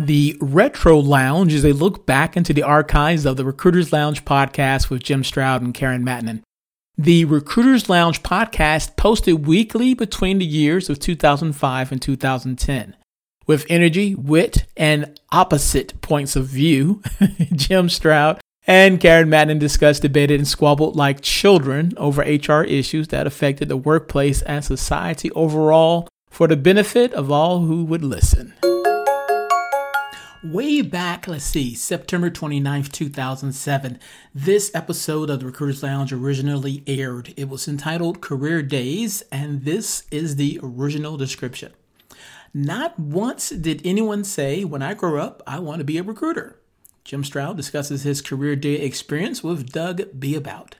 The Retro Lounge is a look back into the archives of the Recruiters Lounge podcast with Jim Stroud and Karen Matinen. The Recruiters Lounge podcast posted weekly between the years of 2005 and 2010. With energy, wit, and opposite points of view, Jim Stroud and Karen Matinen discussed, debated, and squabbled like children over HR issues that affected the workplace and society overall for the benefit of all who would listen way back, let's see, September 29th, 2007, this episode of the Recruiters Lounge originally aired. It was entitled Career Days, and this is the original description. Not once did anyone say, when I grow up, I want to be a recruiter. Jim Stroud discusses his career day experience with Doug Beabout.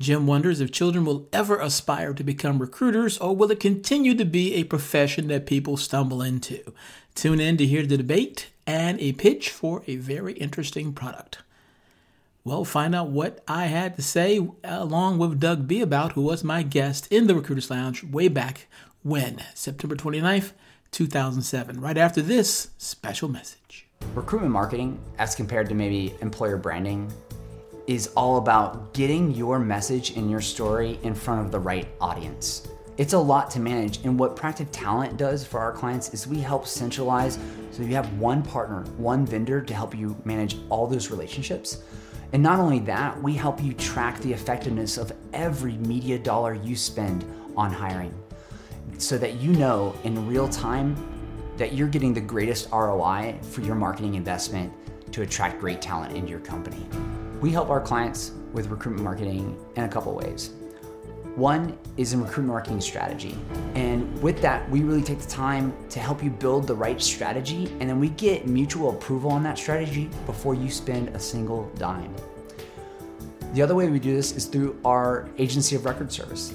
Jim wonders if children will ever aspire to become recruiters or will it continue to be a profession that people stumble into. Tune in to hear the debate and a pitch for a very interesting product. Well, find out what I had to say along with Doug Beabout, who was my guest in the Recruiters Lounge way back when, September 29th, 2007, right after this special message. Recruitment marketing, as compared to maybe employer branding, is all about getting your message and your story in front of the right audience. It's a lot to manage, and what Proactive Talent does for our clients is we help centralize so you have one partner, one vendor to help you manage all those relationships. And not only that, we help you track the effectiveness of every media dollar you spend on hiring so that you know in real time that you're getting the greatest ROI for your marketing investment to attract great talent into your company. We help our clients with recruitment marketing in a couple ways. One is in recruitment marketing strategy. And with that, we really take the time to help you build the right strategy, and then we get mutual approval on that strategy before you spend a single dime. The other way we do this is through our agency of record service.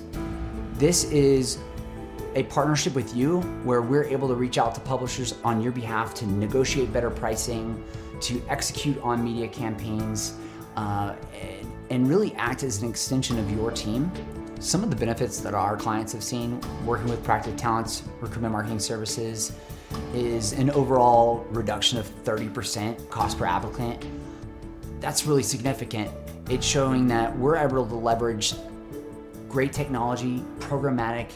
This is a partnership with you where we're able to reach out to publishers on your behalf to negotiate better pricing, to execute on media campaigns, uh, and really act as an extension of your team some of the benefits that our clients have seen working with Proactive Talents recruitment marketing services is an overall reduction of 30% cost per applicant. That's really significant. It's showing that we're able to leverage great technology, programmatic,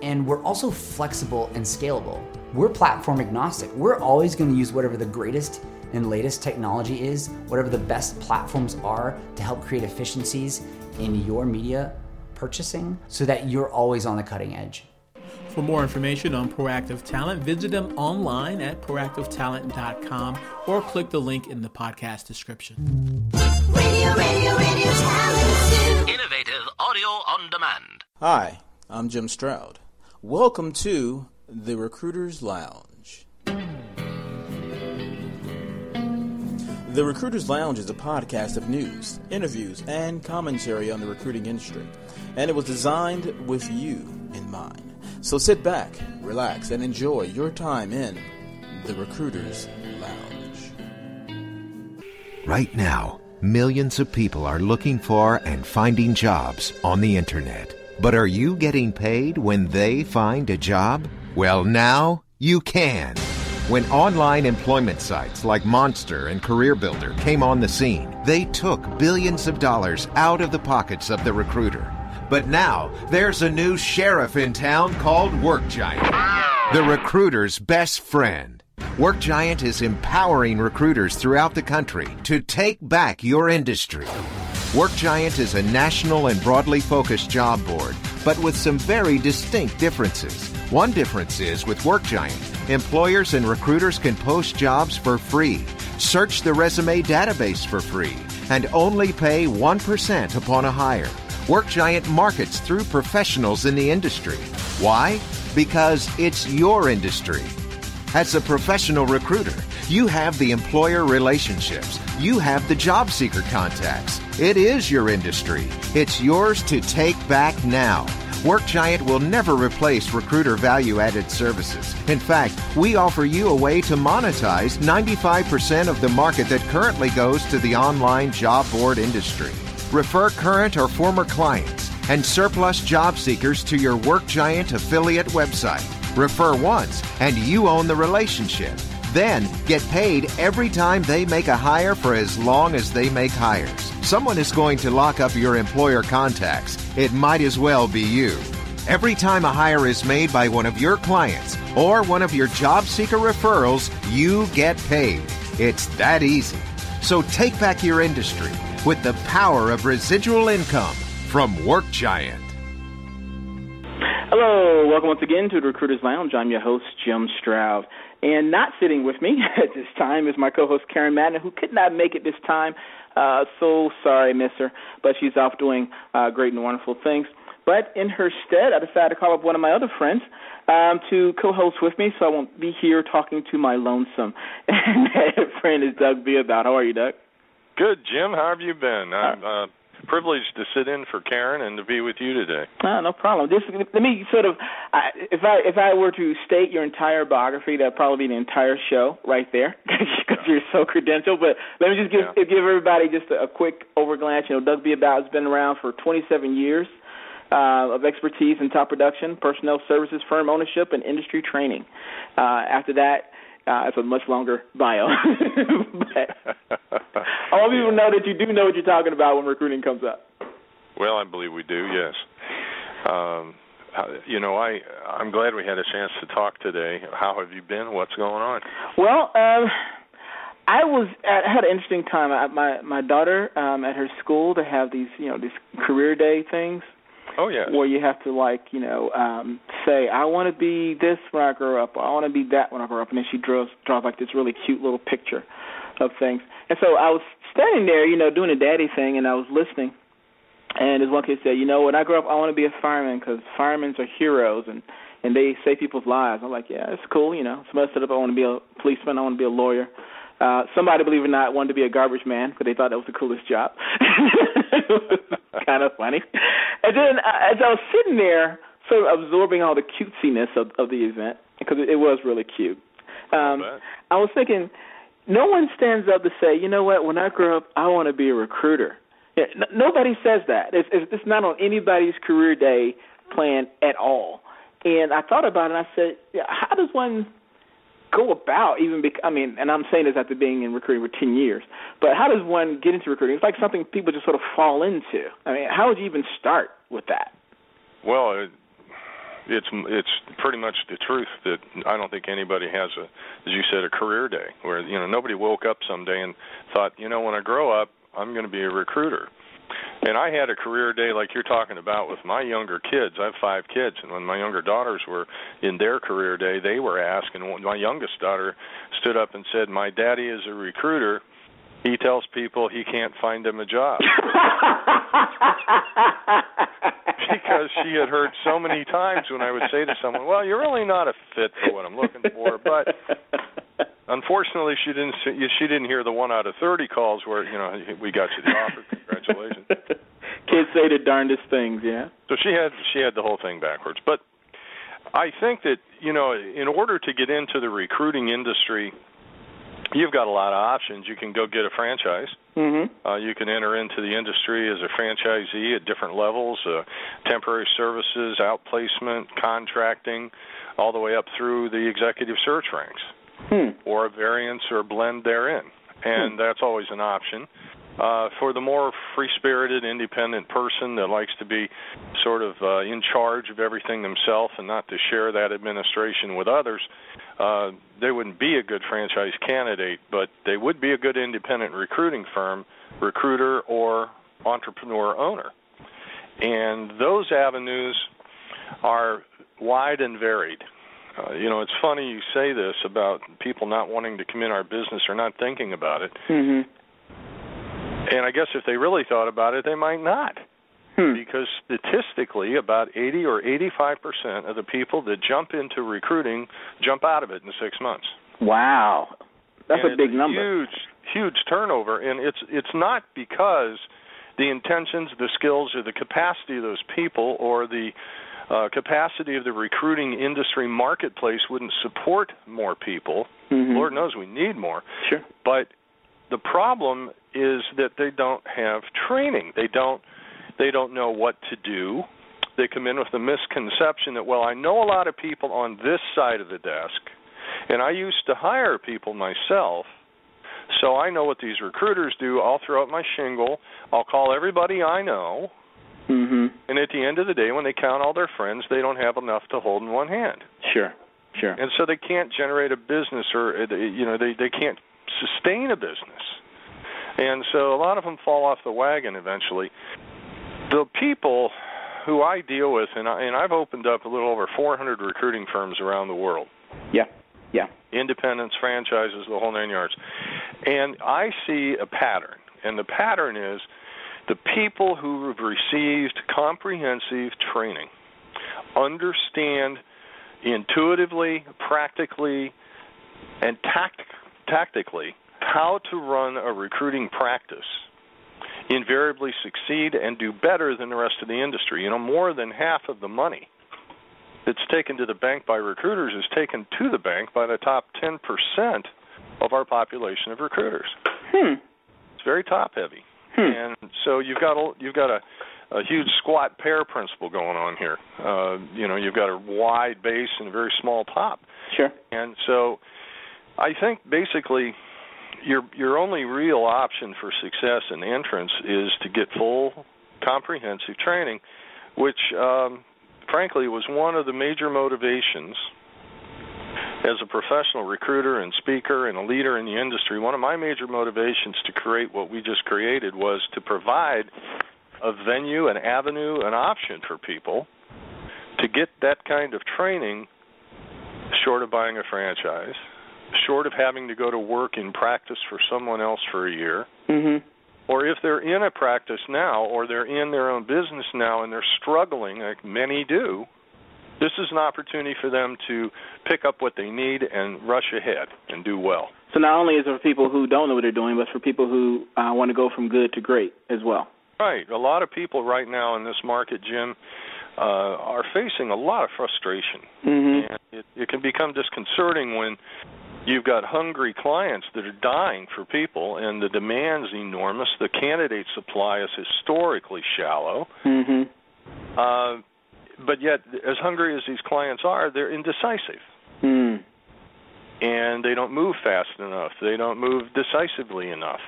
and we're also flexible and scalable. We're platform agnostic. We're always going to use whatever the greatest and latest technology is, whatever the best platforms are to help create efficiencies in your media purchasing so that you're always on the cutting edge. For more information on Proactive Talent, visit them online at proactivetalent.com or click the link in the podcast description. Radio, radio, radio talent. Innovative audio on demand. Hi, I'm Jim Stroud. Welcome to the Recruiter's Lounge. The Recruiter's Lounge is a podcast of news, interviews, and commentary on the recruiting industry and it was designed with you in mind. So sit back, relax, and enjoy your time in the Recruiter's Lounge. Right now, millions of people are looking for and finding jobs on the internet. But are you getting paid when they find a job? Well, now you can. When online employment sites like Monster and CareerBuilder came on the scene, they took billions of dollars out of the pockets of the recruiter but now there's a new sheriff in town called Work Giant, the recruiter's best friend. Work Giant is empowering recruiters throughout the country to take back your industry. Work Giant is a national and broadly focused job board, but with some very distinct differences. One difference is with Work Giant, employers and recruiters can post jobs for free, search the resume database for free, and only pay 1% upon a hire. WorkGiant markets through professionals in the industry. Why? Because it's your industry. As a professional recruiter, you have the employer relationships, you have the job seeker contacts. It is your industry. It's yours to take back now. Work Giant will never replace recruiter value added services. In fact, we offer you a way to monetize 95% of the market that currently goes to the online job board industry. Refer current or former clients and surplus job seekers to your Work Giant affiliate website. Refer once and you own the relationship. Then get paid every time they make a hire for as long as they make hires. Someone is going to lock up your employer contacts. It might as well be you. Every time a hire is made by one of your clients or one of your job seeker referrals, you get paid. It's that easy. So take back your industry with the power of residual income from Work Giant. Hello, welcome once again to the Recruiters Lounge. I'm your host, Jim Stroud. And not sitting with me at this time is my co host, Karen Madden, who could not make it this time. Uh, so sorry, miss her, but she's off doing uh, great and wonderful things. But in her stead, I decided to call up one of my other friends um, to co-host with me, so I won't be here talking to my lonesome. And that friend is Doug Beabout. How are you, Doug? Good, Jim. How have you been? I'm uh, privileged to sit in for Karen and to be with you today. Ah, no problem. Just let me sort of, I, if I if I were to state your entire biography, that'd probably be the entire show right there because you're so credentialed. But let me just give Yeah. give everybody just a, a quick overglance. You know, Doug Beabout has been around for 27 years. Uh, of expertise in top production, personnel services, firm ownership, and industry training. Uh, after that, uh, it's a much longer bio. but I people know that you do know what you're talking about when recruiting comes up. Well, I believe we do. Yes. Um, you know, I I'm glad we had a chance to talk today. How have you been? What's going on? Well, um, I was I had an interesting time. I, my my daughter um, at her school they have these you know these career day things Oh yes. where you have to like you know um, say I want to be this when I grow up. Or I want to be that when I grow up, and then she draws draws like this really cute little picture of things. And so I was standing there, you know, doing a daddy thing, and I was listening. And this one kid said, "You know, when I grow up, I want to be a fireman because firemen are heroes and and they save people's lives." I'm like, "Yeah, it's cool." You know, somebody said, "Up, I want to be a policeman. I want to be a lawyer." Uh, somebody, believe it or not, wanted to be a garbage man because they thought that was the coolest job. kind of funny. And then uh, as I was sitting there, sort of absorbing all the cutesiness of, of the event because it, it was really cute. Um. I was thinking, no one stands up to say, you know what? When I grow up, I want to be a recruiter. Yeah, n- nobody says that. It's, it's, not on anybody's career day plan at all. And I thought about it. and I said, yeah, how does one go about even? Bec- I mean, and I'm saying this after being in recruiting for ten years. But how does one get into recruiting? It's like something people just sort of fall into. I mean, how would you even start with that? Well, it's it's pretty much the truth that I don't think anybody has a, as you said, a career day where you know nobody woke up someday and thought, you know, when I grow up, I'm going to be a recruiter. And I had a career day like you're talking about with my younger kids. I have five kids, and when my younger daughters were in their career day, they were asked. And my youngest daughter stood up and said, "My daddy is a recruiter. He tells people he can't find them a job." because she had heard so many times when I would say to someone, "Well, you're really not a fit for what I'm looking for," but unfortunately, she didn't. see- She didn't hear the one out of thirty calls where you know we got you the offer. Congratulations. Kids say the darndest things, yeah. So she had she had the whole thing backwards. But I think that you know, in order to get into the recruiting industry, you've got a lot of options. You can go get a franchise. Mhm. Uh, you can enter into the industry as a franchisee at different levels, uh, temporary services, outplacement, contracting, all the way up through the executive search ranks, Hmm. or a variance or blend therein. And that's always an option. Uh, for the more free-spirited, independent person that likes to be sort of uh, in charge of everything themselves and not to share that administration with others, uh, they wouldn't be a good franchise candidate, but they would be a good independent recruiting firm, recruiter, or entrepreneur owner. And those avenues are wide and varied. Uh, you know, it's funny you say this about people not wanting to come in our business or not thinking about it. Mhm. And I guess if they really thought about it, they might not. Hmm. Because statistically, about 80 or 85% of the people that jump into recruiting jump out of it in six months. Wow. That's and a big number. Huge, huge turnover, and it's it's not because the intentions, the skills, or the capacity of those people, or the uh, capacity of the recruiting industry marketplace wouldn't support more people. Mhm. Lord knows we need more. Sure. But the problem is that they don't have training. They don't they don't know what to do. They come in with the misconception that well, I know a lot of people on this side of the desk And I used to hire people myself. So I know what these recruiters do. I'll throw up my shingle. I'll call everybody I know. Mhm. And at the end of the day, when they count all their friends, they don't have enough to hold in one hand. Sure. Sure. And so they can't generate a business or, uh, you know, they, they can't sustain a business. And so a lot of them fall off the wagon eventually. The people who I deal with, and, I, and I've opened up a little over 400 recruiting firms around the world Yeah. Yeah. independents, franchises, the whole nine yards. And I see a pattern, and the pattern is the people who have received comprehensive training understand intuitively, practically, and tact- tactically how to run a recruiting practice invariably succeed and do better than the rest of the industry. You know, more than half of the money that's taken to the bank by recruiters is taken to the bank by the top 10% of our population of recruiters. Hmm. It's very top heavy. Hmm. And so you've got a, you've got a a huge squat Pareto principle going on here. Uh, you know, you've got a wide base and a very small top. Sure. And so I think basically your your only real option for success and entrance is to get full comprehensive training, which um, frankly was one of the major motivations as a professional recruiter and speaker and a leader in the industry. One of my major motivations to create what we just created was to provide a venue, an avenue, an option for people to get that kind of training short of buying a franchise, short of having to go to work in practice for someone else for a year, Mhm. or if they're in a practice now or they're in their own business now and they're struggling, like many do, this is an opportunity for them to pick up what they need and rush ahead and do well. So not only is it for people who don't know what they're doing, but for people who uh, want to go from good to great as well. Right. A lot of people right now in this market, Jim, uh, are facing a lot of frustration. Mhm. And it, it can become disconcerting when you've got hungry clients that are dying for people and the demand's enormous. The candidate supply is historically shallow. Mhm. Uh, but yet, as hungry as these clients are, they're indecisive. Mm. and they don't move fast enough. They don't move decisively enough.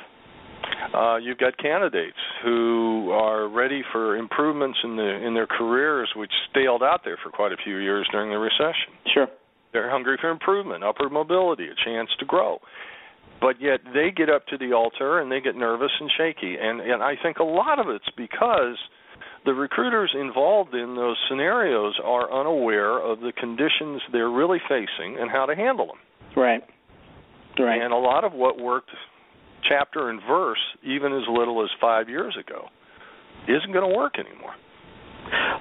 Uh, you've got candidates who are ready for improvements in the in their careers, which staled out there for quite a few years during the recession. Sure. They're hungry for improvement, upward mobility, a chance to grow. But yet they get up to the altar and they get nervous and shaky. And and I think a lot of it's because the recruiters involved in those scenarios are unaware of the conditions they're really facing and how to handle them. Right. Right. And a lot of what worked chapter and verse, even as little as five years ago, isn't going to work anymore.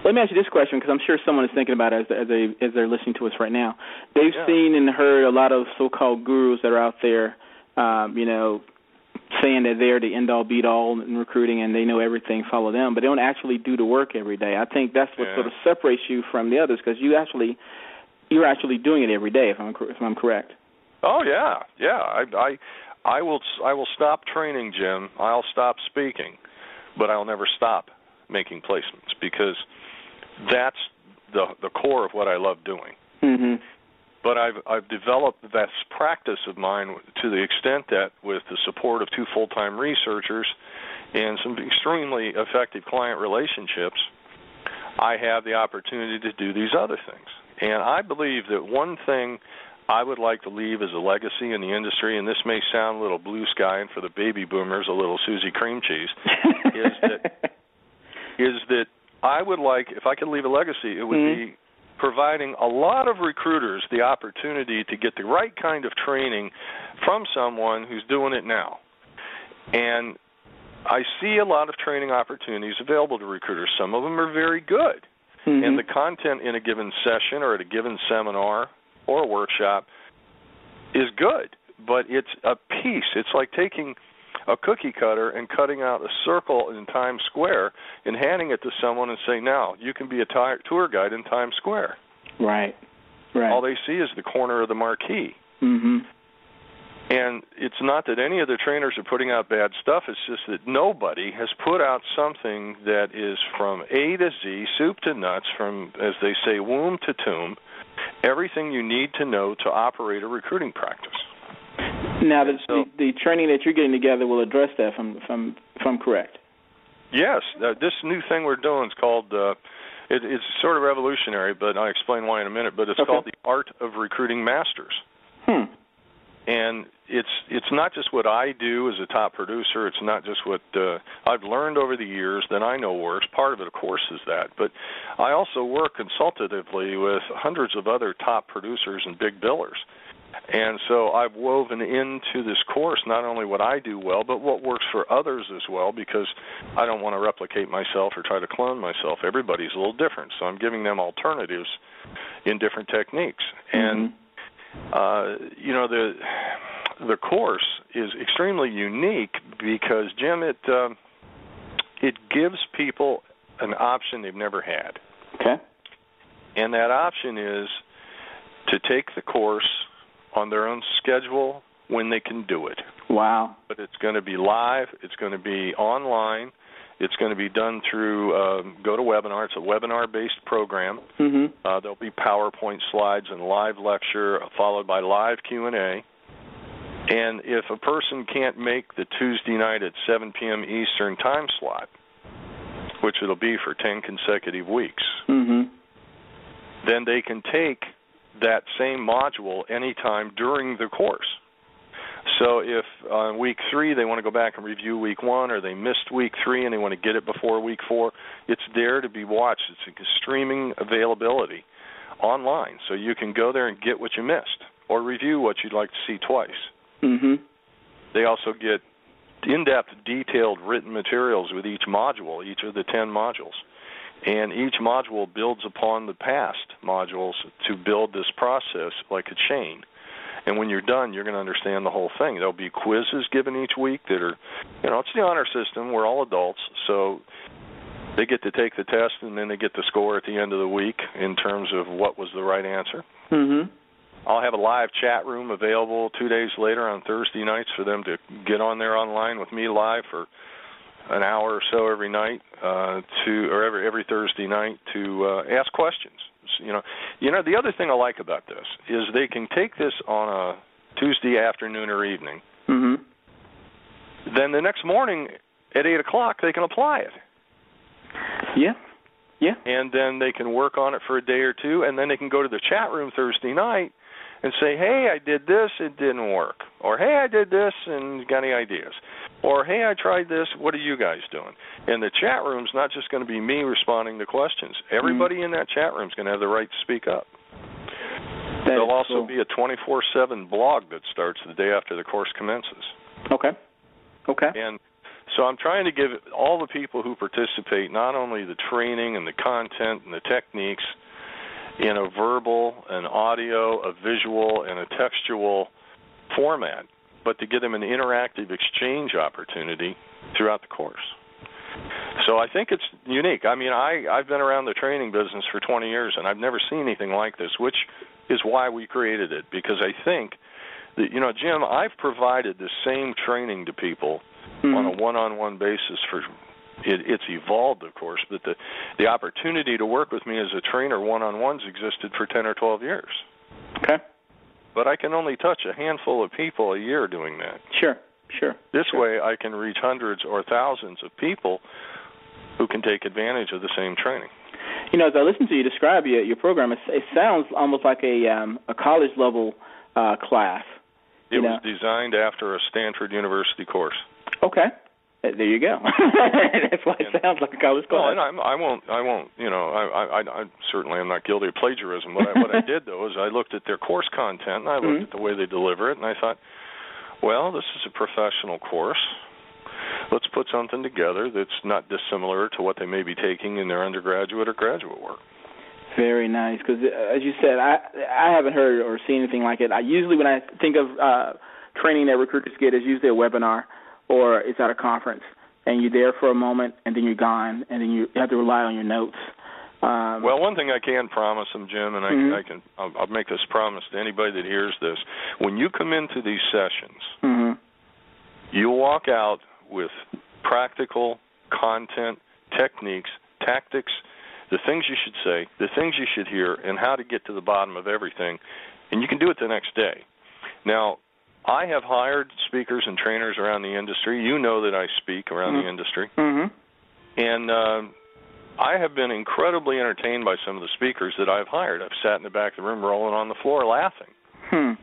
Let me ask you this question because I'm sure someone is thinking about it as, as they as they're listening to us right now. They've Yeah. seen and heard a lot of so-called gurus that are out there, um, you know, saying that they're the end all beat all in recruiting and they know everything, follow them, but they don't actually do the work every day. I think that's what Yeah. sort of separates you from the others because you actually you're actually doing it every day. If I'm if I'm correct. Oh yeah, yeah. I I I will I will stop training, Jim. I'll stop speaking, but I'll never stop making placements because that's the the core of what I love doing. Mm-hmm. But I've I've developed this practice of mine to the extent that with the support of two full-time researchers and some extremely effective client relationships, I have the opportunity to do these other things. And I believe that one thing I would like to leave as a legacy in the industry, and this may sound a little blue sky, and for the baby boomers, a little Susie cream cheese, is that is that I would like, if I could leave a legacy, it would Mhm. be providing a lot of recruiters the opportunity to get the right kind of training from someone who's doing it now. And I see a lot of training opportunities available to recruiters. Some of them are very good. Mhm. And the content in a given session or at a given seminar or workshop is good, but it's a piece. It's like taking a cookie cutter and cutting out a circle in Times Square and handing it to someone and saying, "Now you can be a ti- tour guide in Times Square." right. Right. All they see is the corner of the marquee. mm-hmm. And it's not that any of the trainers are putting out bad stuff, it's just that nobody has put out something that is from A to Z, soup to nuts, from, as they say, womb to tomb, everything you need to know to operate a recruiting practice. Now, the, So- the, the training that you're getting together will address that, if I'm, if I'm, if I'm correct. Yes, uh, this new thing we're doing is called. Uh, it, it's sort of revolutionary, but I'll explain why in a minute. But it's Okay. called the Art of Recruiting Masters. Hmm. and it's it's not just what I do as a top producer. It's not just what uh, I've learned over the years that I know works. Part of it, of course, is that. But I also work consultatively with hundreds of other top producers and big billers. And so I've woven into this course not only what I do well, but what works for others as well, because I don't want to replicate myself or try to clone myself. Everybody's a little different, so I'm giving them alternatives in different techniques. And uh, you know the the course is extremely unique because Jim it um, it gives people an option they've never had, Okay. and that option is to take the course on their own schedule when they can do it. Wow. But it's going to be live. It's going to be online. It's going to be done through um, GoToWebinar. It's a webinar-based program. Mm-hmm. Uh, there'll be PowerPoint slides and live lecture followed by live Q&A. And if a person can't make the Tuesday night at 7 p.m. Eastern time slot, which it'll be for 10 consecutive weeks, hmm then they can take that same module anytime during the course. So if on week three they want to go back and review week one, or they missed week three and they want to get it before week four, it's there to be watched. It's a streaming availability online, so you can go there and get what you missed, or review what you'd like to see twice. hmm They also get in-depth, detailed written materials with each module, each of the 10 modules. And each module builds upon the past modules to build this process like a chain. And when you're done, you're going to understand the whole thing. There'll be quizzes given each week that are, you know, it's the honor system. We're all adults, so they get to take the test and then they get the score at the end of the week in terms of what was the right answer. hmm I'll have a live chat room available two days later on Thursday nights for them to get on there online with me live for an hour or so every night uh, to or every every Thursday night to uh, ask questions. You know, you know the other thing I like about this is they can take this on a Tuesday afternoon or evening. hmm Then the next morning at eight o'clock they can apply it, Yeah. Yeah. and then they can work on it for a day or two, and then they can go to the chat room Thursday night and say, "Hey, I did this, it didn't work," or "Hey, I did this, and got any ideas?" Or, "Hey, I tried this. What are you guys doing?" And the chat room's not just going to be me responding to questions. Everybody in that chat room's going to have the right to speak up. That There'll also cool. be a 24/7 blog that starts the day after the course commences. Okay. Okay. And so I'm trying to give all the people who participate not only the training and the content and the techniques in a verbal, an audio, a visual, and a textual format, but to give them an interactive exchange opportunity throughout the course. So I think it's unique. I mean, I I've been around the training business for 20 years and I've never seen anything like this, which is why we created it because I think that you know, Jim, I've provided the same training to people Mhm. on a one-on-one basis for it, it's evolved of course but the the opportunity to work with me as a trainer one-on-ones existed for 10 or 12 years Okay. But I can only touch a handful of people a year doing that Sure. Sure. this Sure. way I can reach hundreds or thousands of people who can take advantage of the same training You know, as I listen to you describe your your program, it, it sounds almost like a um, a college level uh, class. it You was designed after a Stanford University course Okay. Uh, There you go. That's why it And- sounds like a college Well, and I'm, I won't. I won't. You know, I, I, I certainly am not guilty of plagiarism. What I, what I did though is I looked at their course content and I looked Mhm. at the way they deliver it, and I thought, well, this is a professional course. Let's put something together that's not dissimilar to what they may be taking in their undergraduate or graduate work. Very nice, because as you said, I I haven't heard or seen anything like it. I usually when I think of uh, training that recruiters get is usually a webinar or it's at a conference, and you're there for a moment and then you're gone, and then you have to rely on your notes. Um, Well, one thing I can promise them, Jim, and I, Mhm. I can, I'll, I'll make this promise to anybody that hears this: when you come into these sessions, hmm you walk out with practical content, techniques, tactics the things you should say, the things you should hear, and how to get to the bottom of everything. And you can do it the next day. Now, I have hired speakers and trainers around the industry. You know that I speak around mm-hmm. the industry. Mm-hmm. And uh, I have been incredibly entertained by some of the speakers that I've hired. I've sat in the back of the room rolling on the floor laughing. Hmm.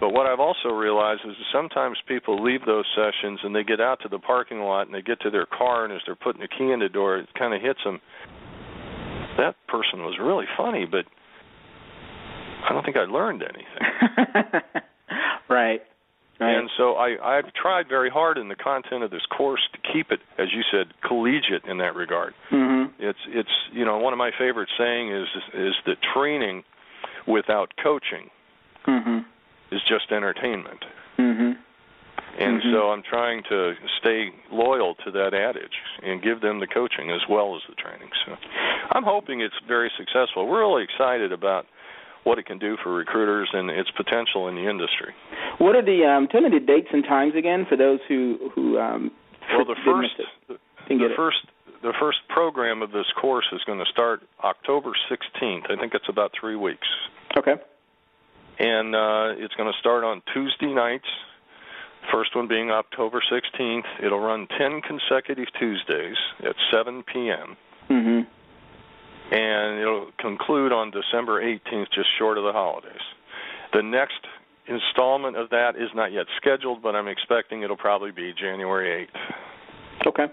But what I've also realized is that sometimes people leave those sessions and they get out to the parking lot and they get to their car and as they're putting the key in the door, it kind of hits them. That person was really funny, but I don't think I learned anything. right. Right. And so I, I've tried very hard in the content of this course to keep it, as you said, collegiate in that regard. Mm-hmm. It's it's you know one of my favorite saying is is that training without coaching mm-hmm. is just entertainment. Mm-hmm. And mm-hmm. so I'm trying to stay loyal to that adage and give them the coaching as well as the training. So I'm hoping it's very successful. We're really excited about what it can do for recruiters and its potential in the industry. What are the um, tell me the dates and times again for those who who um, well the first the, first the first program of this course is going to start October 16th. I think it's about three weeks. Okay. And uh, it's going to start on Tuesday nights. First one being October 16th. It'll run 10 consecutive Tuesdays at 7 p.m. Mm-hmm and it'll conclude on December 18th, just short of the holidays. The next installment of that is not yet scheduled, but I'm expecting it'll probably be January 8th. Okay.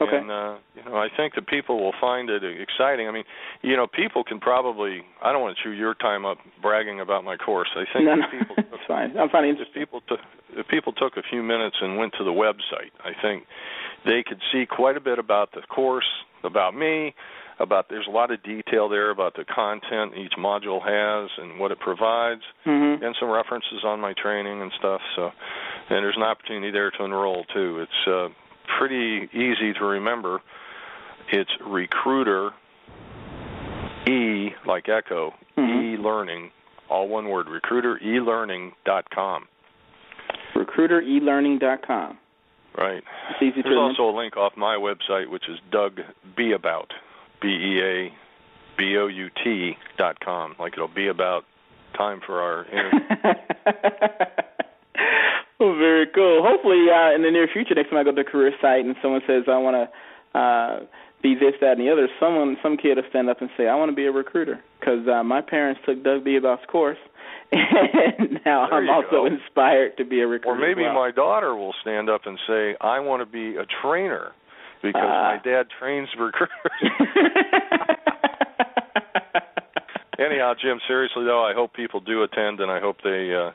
Okay. And uh, you know, I think that people will find it exciting. I mean, you know, people can probably. I don't want to chew your time up bragging about my course. I think no, no, people. Took, it's fine. I'm finding people took if people took a few minutes and went to the website, I think they could see quite a bit about the course, about me, about there's a lot of detail there about the content each module has and what it provides mm-hmm. and some references on my training and stuff so and there's an opportunity there to enroll too it's uh, pretty easy to remember it's recruiter e like echo mm-hmm. e learning all one word recruiter E Learning dot com. recruiter E Learning dot com. right there's also a link off my website which is doug be about B E A B O U T dot com. Like it'll be about time for our interview. well, very cool. Hopefully, uh, in the near future, next time I go to the career site and someone says I want to uh, be this, that, and the other, someone, some kid will stand up and say I want to be a recruiter because uh, my parents took Doug Beabout's course. and now there I'm also go. inspired to be a recruiter. Or maybe well. my daughter will stand up and say, "I want to be a trainer." Because uh, my dad trains recruiters. Anyhow, Jim, seriously though, I hope people do attend, and I hope they uh,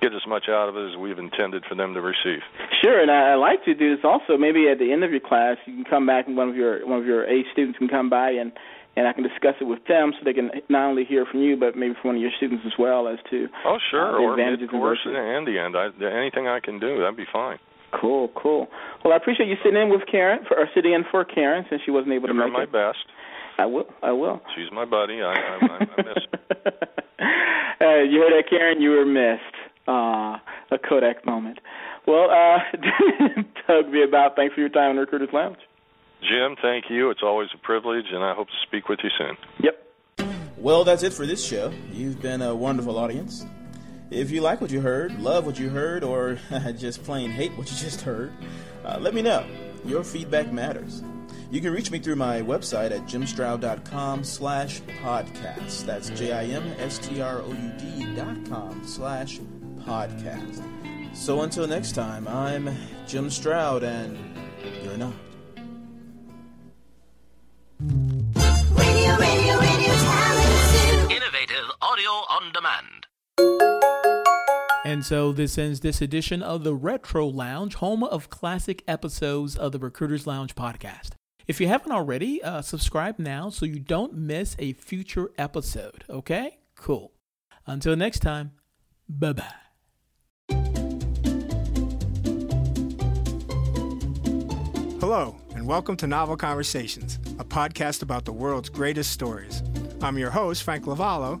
get as much out of it as we've intended for them to receive. Sure, and I, I like to do this also. Maybe at the end of your class, you can come back, and one of your one of your A students can come by and and I can discuss it with them so they can not only hear from you, but maybe from one of your students as well as to oh sure, uh, the or advantages and the end. I, anything I can do, that'd be fine. Cool, cool. Well, I appreciate you sitting in with Karen, for, or sitting in for Karen since she wasn't able Give to her make my it. best. I will. I will. She's my buddy. I, I, I, I miss her. uh, you heard that, Karen? You were missed. Ah, a Kodak moment. Well, uh, Doug, Beabout. Thanks for your time in Recruiters Lounge. Jim, thank you. It's always a privilege, and I hope to speak with you soon. Yep. Well, that's it for this show. You've been a wonderful audience. If you like what you heard, love what you heard, or just plain hate what you just heard, uh, let me know. Your feedback matters. You can reach me through my website at jimstroud.com slash podcast. That's J-I-M-S-T-R-O-U-D dot com slash podcast. So until next time, I'm Jim Stroud, and you're not. Radio, radio, radio talent. Innovative audio on demand. And so this ends this edition of the Retro Lounge, home of classic episodes of the Recruiters Lounge podcast. If you haven't already, uh, subscribe now so you don't miss a future episode. Okay? Cool. Until next time, bye bye. Hello, and welcome to Novel Conversations, a podcast about the world's greatest stories. I'm your host, Frank Lavallo,